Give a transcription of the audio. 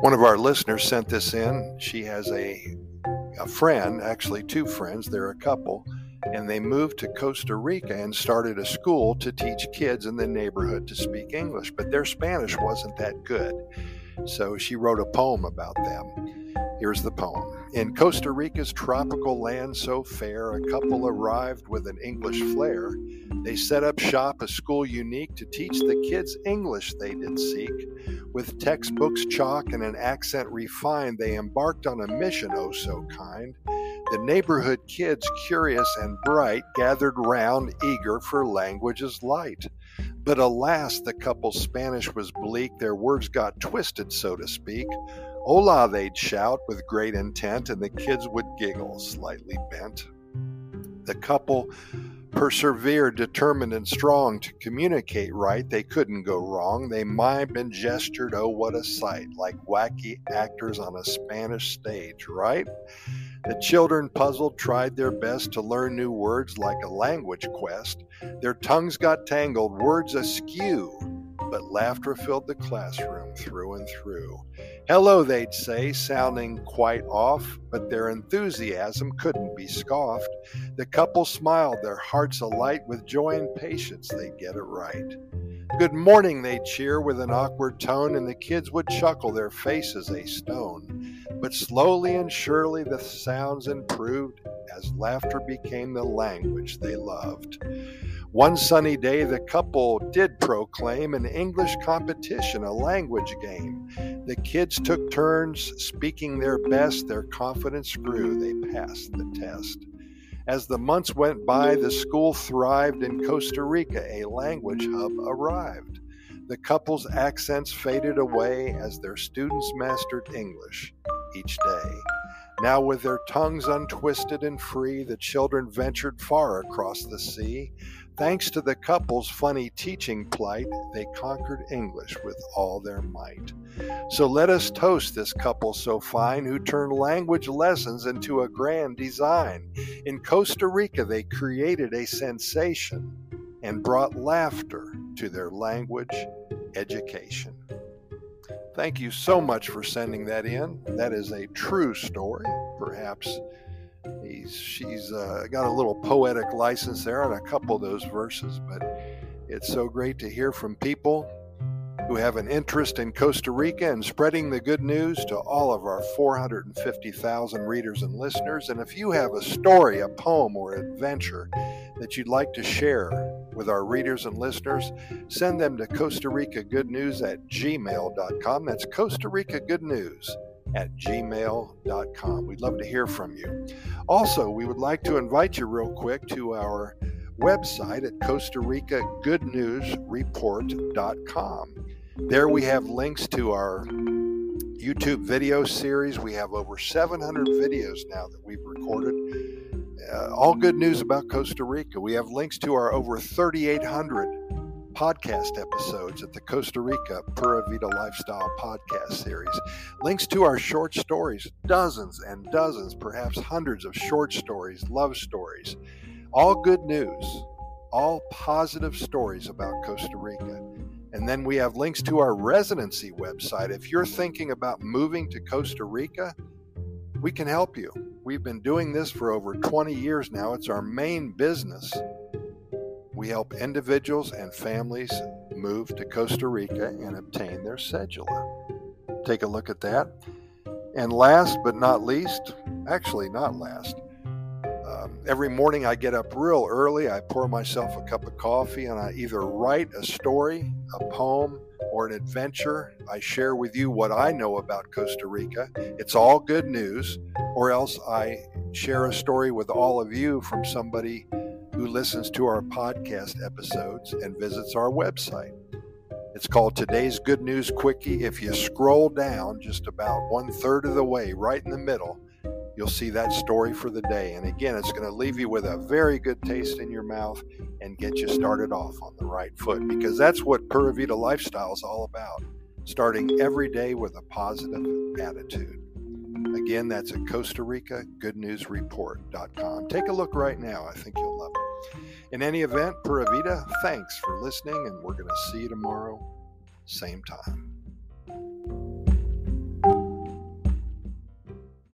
One of our listeners sent this in. She has a, a friend, actually, two friends, they're a couple, and they moved to Costa Rica and started a school to teach kids in the neighborhood to speak English, but their Spanish wasn't that good. So she wrote a poem about them. Here's the poem. In Costa Rica's tropical land so fair, a couple arrived with an English flair. They set up shop, a school unique to teach the kids English they did seek. With textbooks, chalk, and an accent refined, they embarked on a mission oh so kind. The neighborhood kids, curious and bright, gathered round, eager for language's light. But alas, the couple's Spanish was bleak, their words got twisted, so to speak. Hola, they'd shout with great intent, and the kids would giggle, slightly bent. The couple persevered, determined and strong to communicate right. They couldn't go wrong. They mimed and gestured, oh, what a sight, like wacky actors on a Spanish stage, right? The children, puzzled, tried their best to learn new words like a language quest. Their tongues got tangled, words askew, but laughter filled the classroom through and through. Hello, they'd say, sounding quite off, but their enthusiasm couldn't be scoffed. The couple smiled, their hearts alight with joy and patience, they'd get it right. Good morning, they'd cheer with an awkward tone, and the kids would chuckle, their faces a stone. But slowly and surely the sounds improved as laughter became the language they loved. One sunny day, the couple did proclaim an English competition, a language game. The kids took turns speaking their best, their confidence grew, they passed the test. As the months went by, the school thrived in Costa Rica, a language hub arrived. The couple's accents faded away as their students mastered English each day. Now, with their tongues untwisted and free, the children ventured far across the sea. Thanks to the couple's funny teaching plight, they conquered English with all their might. So let us toast this couple so fine who turned language lessons into a grand design. In Costa Rica, they created a sensation and brought laughter to their language education. Thank you so much for sending that in. That is a true story. Perhaps he's, she's uh, got a little poetic license there on a couple of those verses, but it's so great to hear from people who have an interest in Costa Rica and spreading the good news to all of our 450,000 readers and listeners. And if you have a story, a poem, or adventure that you'd like to share with our readers and listeners, send them to Costa Rica Good News at gmail.com. That's Costa Rica Good News at gmail.com. We'd love to hear from you. Also, we would like to invite you real quick to our website at Costa Rica Good News Report.com. There we have links to our YouTube video series. We have over 700 videos now that we've recorded. Uh, all good news about Costa Rica. We have links to our over 3,800 podcast episodes at the Costa Rica Pura Vida Lifestyle podcast series. Links to our short stories, dozens and dozens, perhaps hundreds of short stories, love stories. All good news, all positive stories about Costa Rica. And then we have links to our residency website. If you're thinking about moving to Costa Rica, we can help you. We've been doing this for over 20 years now. It's our main business. We help individuals and families move to Costa Rica and obtain their cedula. Take a look at that. And last but not least, actually, not last, um, every morning I get up real early. I pour myself a cup of coffee and I either write a story, a poem, or an adventure. I share with you what I know about Costa Rica. It's all good news, or else I share a story with all of you from somebody who listens to our podcast episodes and visits our website. It's called Today's Good News Quickie. If you scroll down just about one third of the way, right in the middle, you'll see that story for the day. And again, it's going to leave you with a very good taste in your mouth and get you started off on the right foot because that's what Pura Vida Lifestyle is all about. Starting every day with a positive attitude. Again, that's at Costa Rica Good News. Take a look right now. I think you'll love it. In any event, Pura Vida, thanks for listening, and we're going to see you tomorrow, same time.